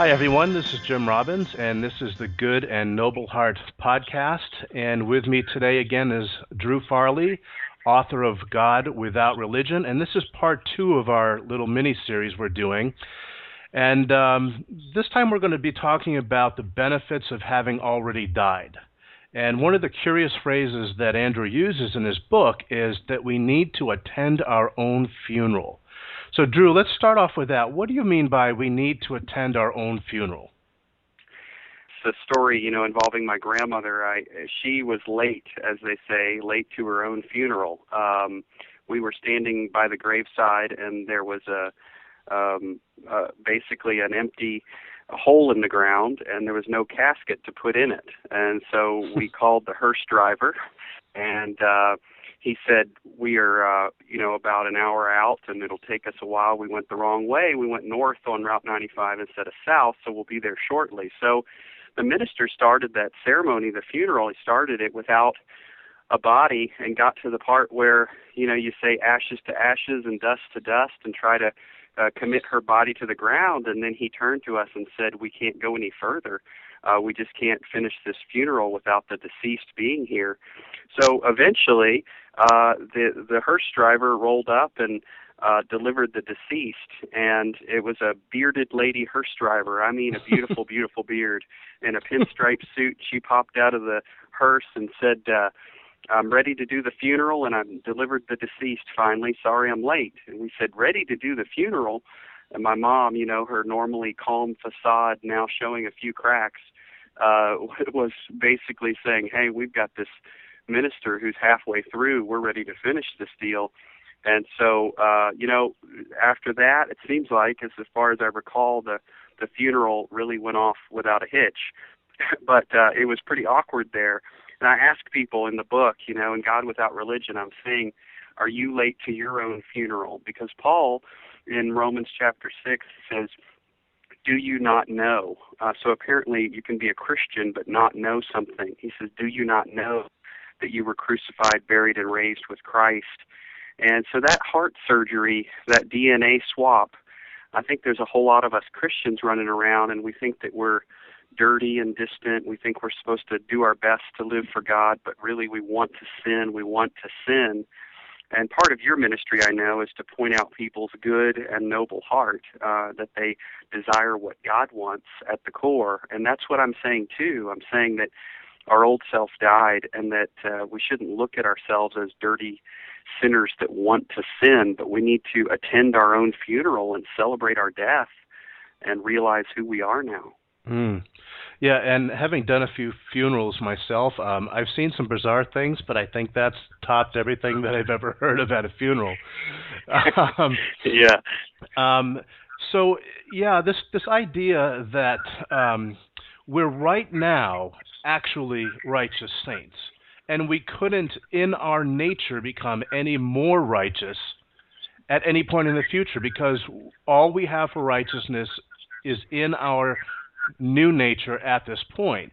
Hi, everyone. This is Jim Robbins, and this is the Good and Noble Heart podcast. And with me today again is Drew Farley, author of God Without Religion. And this is part two of our little mini series we're doing. And um, this time we're going to be talking about the benefits of having already died. And one of the curious phrases that Andrew uses in his book is that we need to attend our own funeral. So, Drew, let's start off with that. What do you mean by we need to attend our own funeral? It's a story, you know, involving my grandmother. I she was late, as they say, late to her own funeral. Um, we were standing by the graveside, and there was a um, uh, basically an empty hole in the ground, and there was no casket to put in it. And so we called the hearse driver, and uh, he said we are uh you know about an hour out and it'll take us a while. We went the wrong way. We went north on route 95 instead of south so we'll be there shortly. So the minister started that ceremony the funeral. He started it without a body and got to the part where you know you say ashes to ashes and dust to dust and try to uh, commit her body to the ground. And then he turned to us and said we can't go any further uh, we just can't finish this funeral without the deceased being here. So eventually, uh, the the hearse driver rolled up and uh, delivered the deceased, and it was a bearded lady hearse driver. I mean, a beautiful, beautiful beard in a pinstripe suit. She popped out of the hearse and said. Uh, I'm ready to do the funeral and I've delivered the deceased finally. Sorry I'm late. And we said, ready to do the funeral. And my mom, you know, her normally calm facade now showing a few cracks, uh, was basically saying, hey, we've got this minister who's halfway through. We're ready to finish this deal. And so, uh, you know, after that, it seems like, as, far as I recall, the the funeral really went off without a hitch. but uh, it was pretty awkward there. And I ask people in the book, you know, in God Without Religion, I'm saying, are you late to your own funeral? Because Paul, in Romans chapter six, says, do you not know? Uh, so apparently you can be a Christian but not know something. He says, do you not know that you were crucified, buried, and raised with Christ. And so that heart surgery, that DNA swap, I think there's a whole lot of us Christians running around and we think that we're dirty and distant. We think we're supposed to do our best to live for God, but really we want to sin. We want to sin. And part of your ministry, I know, is to point out people's good and noble heart, uh, that they desire what God wants at the core. And that's what I'm saying too. I'm saying that our old self died and that uh, we shouldn't look at ourselves as dirty sinners that want to sin, but we need to attend our own funeral and celebrate our death and realize who we are now. Mm. Yeah, and having done a few funerals myself, um, I've seen some bizarre things, but I think that's topped everything that I've ever heard of at a funeral. um, yeah. Um, so yeah, this this idea that um, we're right now actually righteous saints. And we couldn't, in our nature, become any more righteous at any point in the future because all we have for righteousness is in our new nature at this point.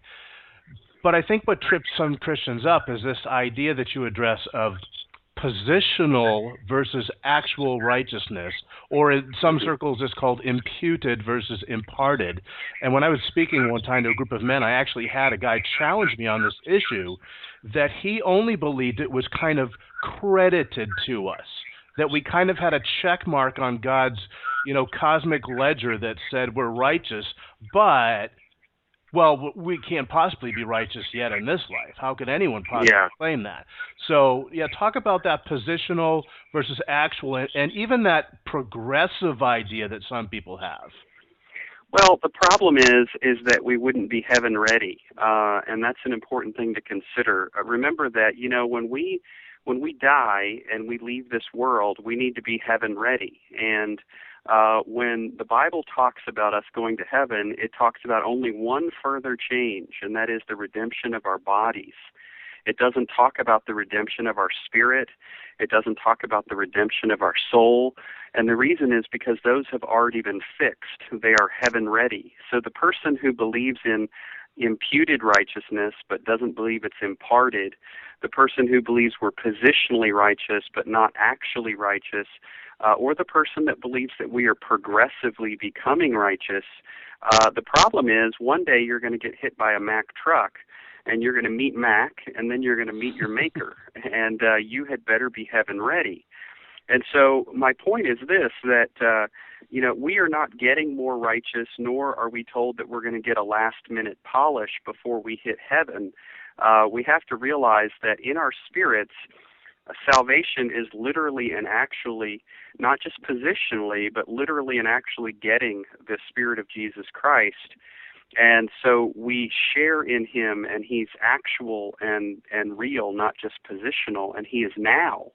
But I think what trips some Christians up is this idea that you address of positional versus actual righteousness, or in some circles it's called imputed versus imparted. And when I was speaking one time to a group of men, I actually had a guy challenge me on this issue that he only believed it was kind of credited to us, that we kind of had a check mark on God's, you know, cosmic ledger that said we're righteous, but well, we can't possibly be righteous yet in this life. How could anyone possibly yeah. claim that? So, yeah, talk about that positional versus actual, and, and even that progressive idea that some people have. Well, the problem is is that we wouldn't be heaven ready, uh, and that's an important thing to consider. Uh, remember that you know when we when we die and we leave this world, we need to be heaven ready, and uh, when the Bible talks about us going to heaven, it talks about only one further change, and that is the redemption of our bodies. It doesn't talk about the redemption of our spirit. It doesn't talk about the redemption of our soul. And the reason is because those have already been fixed. They are heaven ready. So the person who believes in imputed righteousness but doesn't believe it's imparted, the person who believes we're positionally righteous but not actually righteous, uh, or the person that believes that we are progressively becoming righteous, Uh, the problem is one day you're going to get hit by a Mack truck and you're going to meet Mack and then you're going to meet your maker and uh, you had better be heaven ready. And so my point is this that uh, you know we are not getting more righteous nor are we told that we're going to get a last minute polish before we hit heaven. Uh, we have to realize that in our spirits salvation is literally and actually not just positionally but literally and actually getting the spirit of Jesus Christ. And so we share in him and he's actual and and real not just positional and he is now.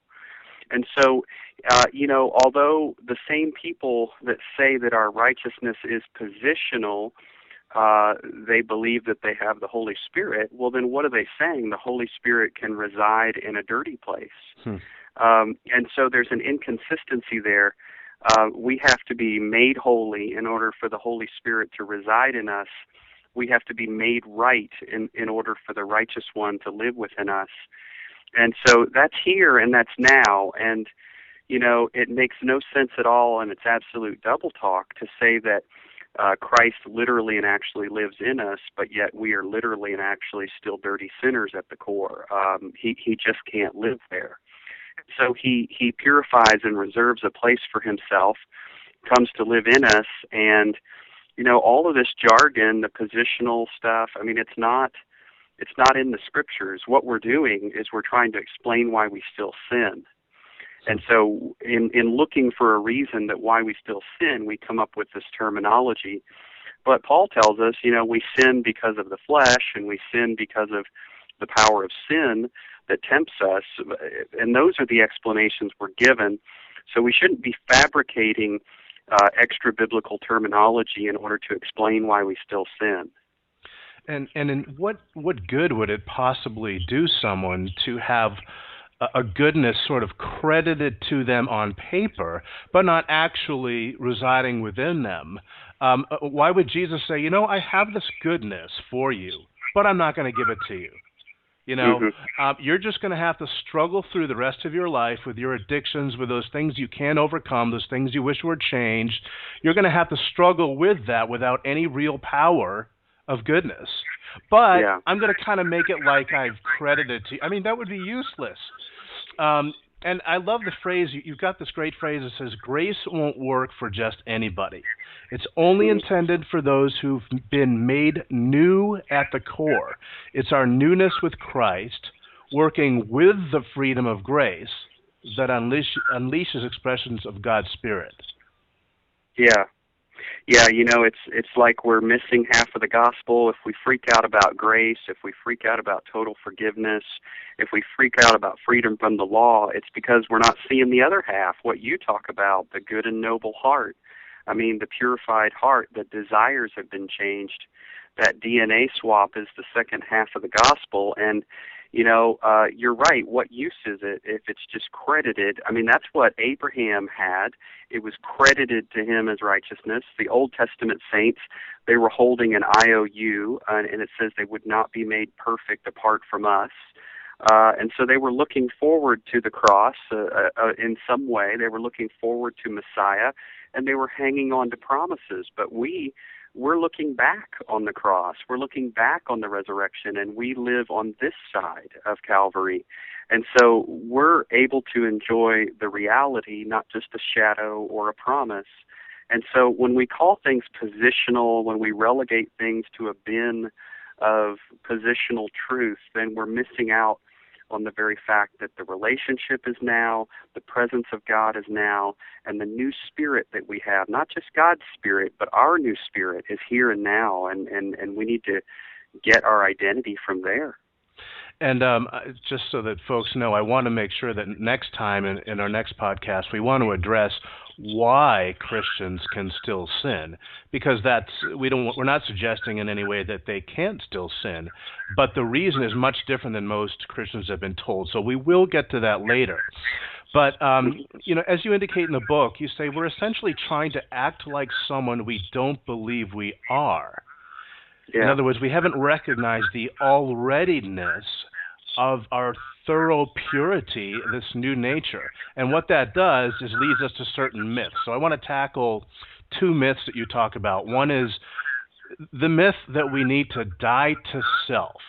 And so uh, you know although the same people that say that our righteousness is positional uh, they believe that they have the Holy Spirit, well, then what are they saying? The Holy Spirit can reside in a dirty place. Hmm. Um, and so there's an inconsistency there. Uh, we have to be made holy in order for the Holy Spirit to reside in us. We have to be made right in, in order for the righteous one to live within us. And so that's here and that's now. And, you know, it makes no sense at all, and it's absolute double talk to say that uh, Christ literally and actually lives in us, but yet we are literally and actually still dirty sinners at the core. Um, he he just can't live there. So he he purifies and reserves a place for himself, comes to live in us, and you know all of this jargon, the positional stuff. I mean, it's not it's not in the scriptures. What we're doing is we're trying to explain why we still sin. And so, in, in looking for a reason that why we still sin, we come up with this terminology. But Paul tells us, you know, we sin because of the flesh, and we sin because of the power of sin that tempts us. And those are the explanations we're given. So we shouldn't be fabricating uh, extra biblical terminology in order to explain why we still sin. And and in what what good would it possibly do someone to have a goodness sort of credited to them on paper, but not actually residing within them. Um, uh, why would Jesus say, you know, I have this goodness for you, but I'm not going to give it to you? You know, mm-hmm. um, you're just going to have to struggle through the rest of your life with your addictions, with those things you can't overcome, those things you wish were changed. You're going to have to struggle with that without any real power of goodness. But yeah. I'm going to kind of make it like I've credited to you. I mean, that would be useless. Um, and I love the phrase. You've got this great phrase that says, "Grace won't work for just anybody. It's only intended for those who've been made new at the core. It's our newness with Christ, working with the freedom of grace, that unleash, unleashes expressions of God's Spirit." Yeah, yeah, you know, it's it's like we're missing half of the gospel if we freak out about grace, if we freak out about total forgiveness, if we freak out about freedom from the law, it's because we're not seeing the other half, what you talk about, the good and noble heart. I mean, the purified heart, the desires have been changed. That DNA swap is the second half of the gospel and you know, uh, you're right. What use is it if it's just credited? I mean, that's what Abraham had. It was credited to him as righteousness. The Old Testament saints, they were holding an IOU, uh, and it says they would not be made perfect apart from us. Uh, and so they were looking forward to the cross uh, uh, uh in some way. They were looking forward to Messiah, and they were hanging on to promises. But we we're looking back on the cross. We're looking back on the resurrection, and we live on this side of Calvary. And so we're able to enjoy the reality, not just a shadow or a promise. And so when we call things positional, when we relegate things to a bin of positional truth, then we're missing out on the very fact that the relationship is now, the presence of God is now, and the new spirit that we have, not just God's spirit, but our new spirit is here and now, and, and, and we need to get our identity from there. And um, just so that folks know, I want to make sure that next time in, in our next podcast, we want to address why Christians can still sin, because that's we don't we're not suggesting in any way that they can't still sin, but the reason is much different than most Christians have been told. So we will get to that later. But um, you know, as you indicate in the book, you say we're essentially trying to act like someone we don't believe we are. Yeah. In other words, we haven't recognized the alreadiness of our thorough purity, this new nature. And what that does is leads us to certain myths. So I want to tackle two myths that you talk about. One is the myth that we need to die to self.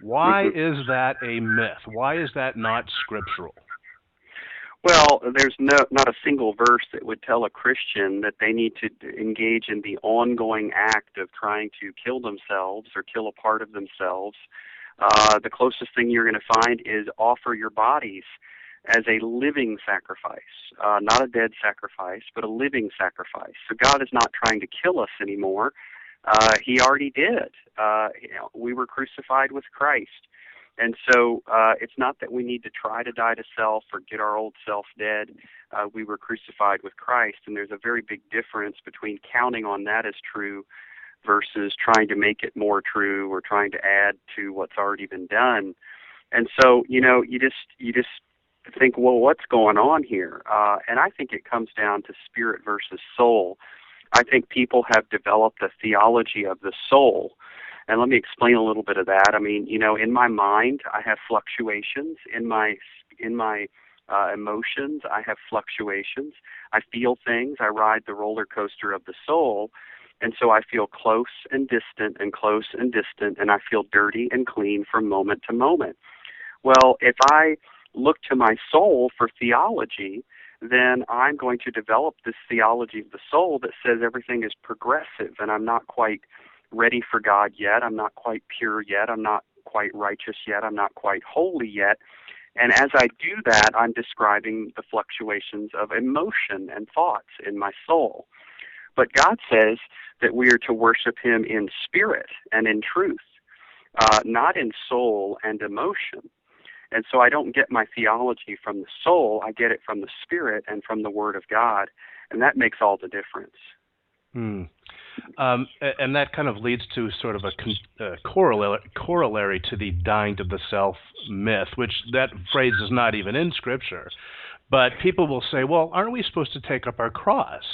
Why Mhm. is that a myth? Why is that not scriptural? Well, there's no not a single verse that would tell a Christian that they need to engage in the ongoing act of trying to kill themselves or kill a part of themselves. Uh, the closest thing you're going to find is offer your bodies as a living sacrifice, uh, not a dead sacrifice, but a living sacrifice. So God is not trying to kill us anymore. Uh, he already did. Uh, you know, we were crucified with Christ. And so uh, it's not that we need to try to die to self or get our old self dead. Uh, we were crucified with Christ, and there's a very big difference between counting on that as true versus trying to make it more true or trying to add to what's already been done. And so, you know, you just you just think, well, what's going on here? Uh, and I think it comes down to spirit versus soul. I think people have developed a theology of the soul and let me explain a little bit of that. I mean, you know, in my mind, I have fluctuations. In my in my uh, emotions, I have fluctuations. I feel things. I ride the roller coaster of the soul. And so I feel close and distant and close and distant, and I feel dirty and clean from moment to moment. Well, if I look to my soul for theology, then I'm going to develop this theology of the soul that says everything is progressive and I'm not quite ready for God yet. I'm not quite pure yet. I'm not quite righteous yet. I'm not quite holy yet. And as I do that, I'm describing the fluctuations of emotion and thoughts in my soul. But God says that we are to worship Him in spirit and in truth, uh, not in soul and emotion. And so I don't get my theology from the soul, I get it from the spirit and from the Word of God. And that makes all the difference. Hmm. Um, and that kind of leads to sort of a con- corollary, corollary to the dying to the self myth, which that phrase is not even in Scripture. But people will say, well, aren't we supposed to take up our cross?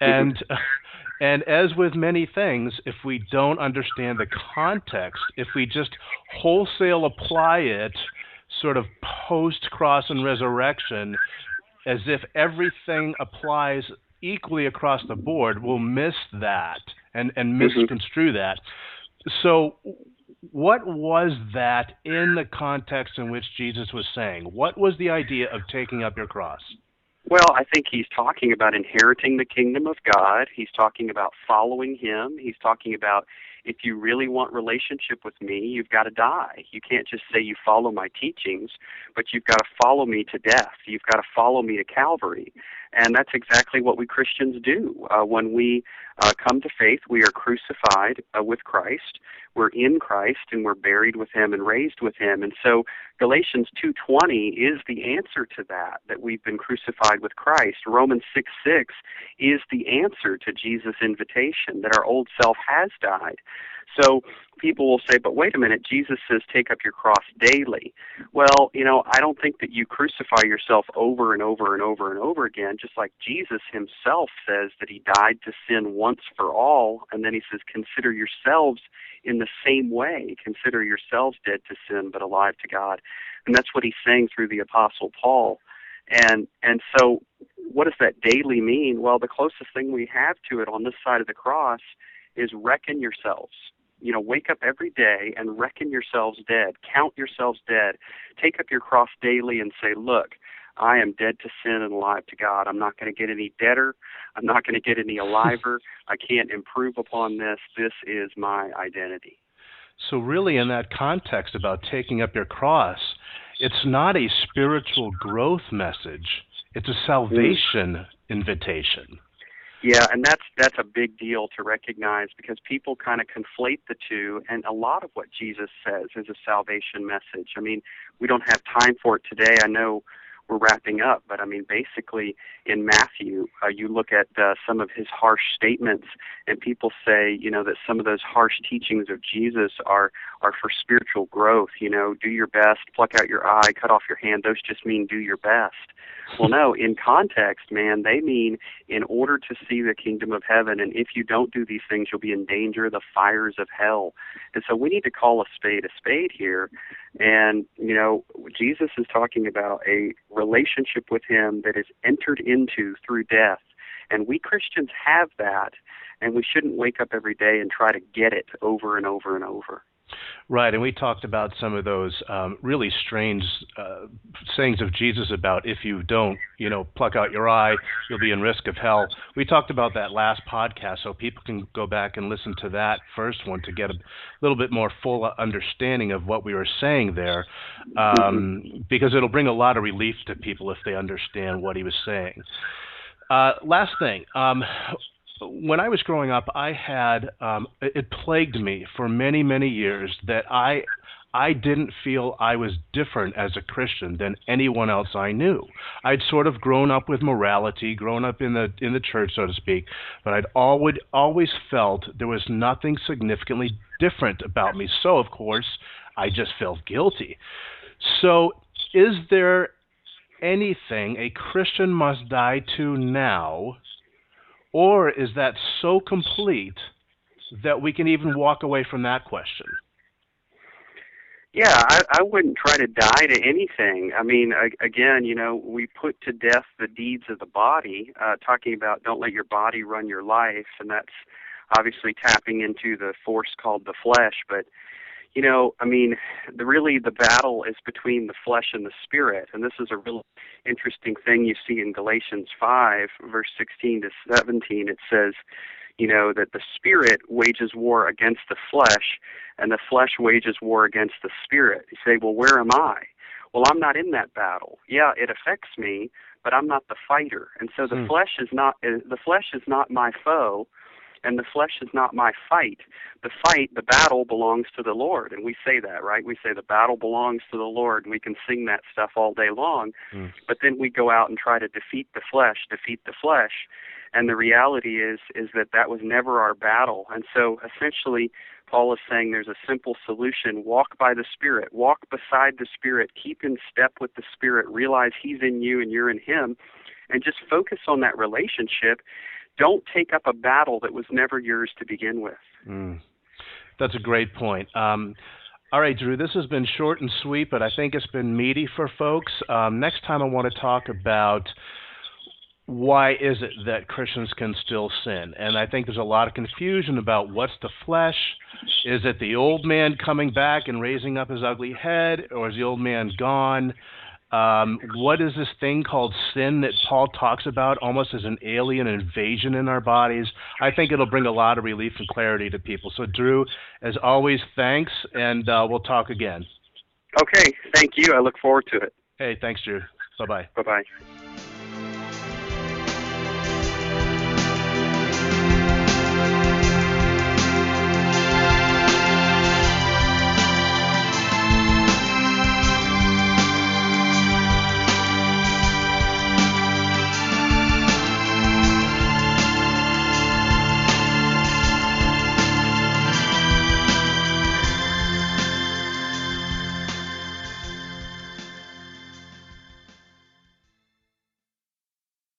And and as with many things, if we don't understand the context, if we just wholesale apply it, sort of post cross and resurrection, as if everything applies equally across the board will miss that and, and Mm-hmm. misconstrue that. So, what was that in the context in which Jesus was saying? What was the idea of taking up your cross? Well, I think he's talking about inheriting the kingdom of God. He's talking about following him. He's talking about if you really want relationship with me, you've got to die. You can't just say you follow my teachings, but you've got to follow me to death. You've got to follow me to Calvary. And that's exactly what we Christians do. Uh, when we uh, come to faith, we are crucified uh, with Christ. We're in Christ and we're buried with him and raised with him. And so Galatians 2:20 is the answer to that that we've been crucified with Christ. Romans 6:6 is the answer to Jesus' invitation that our old self has died. So people will say, but wait a minute, Jesus says take up your cross daily. Well, you know, I don't think that you crucify yourself over and over and over and over again, just like Jesus himself says that he died to sin once for all, and then he says, consider yourselves in the same way. Consider yourselves dead to sin but alive to God. And that's what he's saying through the apostle Paul. And and so what does that daily mean? Well, the closest thing we have to it on this side of the cross is reckon yourselves. You know, wake up every day and reckon yourselves dead. Count yourselves dead. Take up your cross daily and say, look, I am dead to sin and alive to God. I'm not going to get any deader. I'm not going to get any aliver. I can't improve upon this. This is my identity. So, really, in that context about taking up your cross, it's not a spiritual growth message, it's a mm. salvation invitation. Yeah, and that's that's a big deal to recognize because people kind of conflate the two, and a lot of what Jesus says is a salvation message. I mean, we don't have time for it today. I know we're wrapping up, but I mean, basically, in Matthew, uh, you look at uh, some of his harsh statements, and people say, you know, that some of those harsh teachings of Jesus are are for spiritual growth. You know, do your best, pluck out your eye, cut off your hand. Those just mean do your best. Well, no, in context, man, they mean in order to see the kingdom of heaven, and if you don't do these things, you'll be in danger of the fires of hell. And so we need to call a spade a spade here. And, you know, Jesus is talking about a relationship with Him that is entered into through death. And we Christians have that. and we shouldn't wake up every day and try to get it over and over and over. Right, and we talked about some of those um, really strange uh, sayings of Jesus about if you don't, you know, pluck out your eye, you'll be in risk of hell. We talked about that last podcast, so people can go back and listen to that first one to get a little bit more full understanding of what we were saying there, um, because it'll bring a lot of relief to people if they understand what he was saying. Uh, last thing, um, when I was growing up, I had um, it plagued me for many many years that I I didn't feel I was different as a Christian than anyone else I knew. I'd sort of grown up with morality, grown up in the in the church, so to speak, but I'd always always felt there was nothing significantly different about me. So of course, I just felt guilty. So is there anything a Christian must die to now or is that so complete that we can even walk away from that question? Yeah, I, I wouldn't try to die to anything. I mean, again, you know, we put to death the deeds of the body, uh, talking about don't let your body run your life, and that's obviously tapping into the force called the flesh. But you know, I mean, the really the battle is between the flesh and the spirit, and this is a really interesting thing you see in Galatians five, verse sixteen to seventeen. It says, you know, that the spirit wages war against the flesh, and the flesh wages war against the spirit. You say, well, where am I? Well, I'm not in that battle. Yeah, it affects me, but I'm not the fighter, and so the hmm. flesh is not the flesh is not my foe and the flesh is not my fight. The fight, the battle belongs to the Lord, and we say that, right? We say the battle belongs to the Lord, and we can sing that stuff all day long. Mm. But then we go out and try to defeat the flesh, defeat the flesh, and the reality is is that that was never our battle. And so essentially Paul is saying there's a simple solution. Walk by the Spirit. Walk beside the Spirit. Keep in step with the Spirit. Realize He's in you and you're in Him. And just focus on that relationship don't take up a battle that was never yours to begin with. Mm. That's a great point. Um, all right, Drew, this has been short and sweet, but I think it's been meaty for folks. Um, next time, I want to talk about why is it that Christians can still sin? And I think there's a lot of confusion about what's the flesh. Is it the old man coming back and raising up his ugly head, or is the old man gone? Um, what is this thing called sin that Paul talks about almost as an alien invasion in our bodies? I think it'll bring a lot of relief and clarity to people. So, Drew, as always, thanks, and uh, we'll talk again. Okay, thank you. I look forward to it. Hey, thanks, Drew. Bye bye. Bye bye.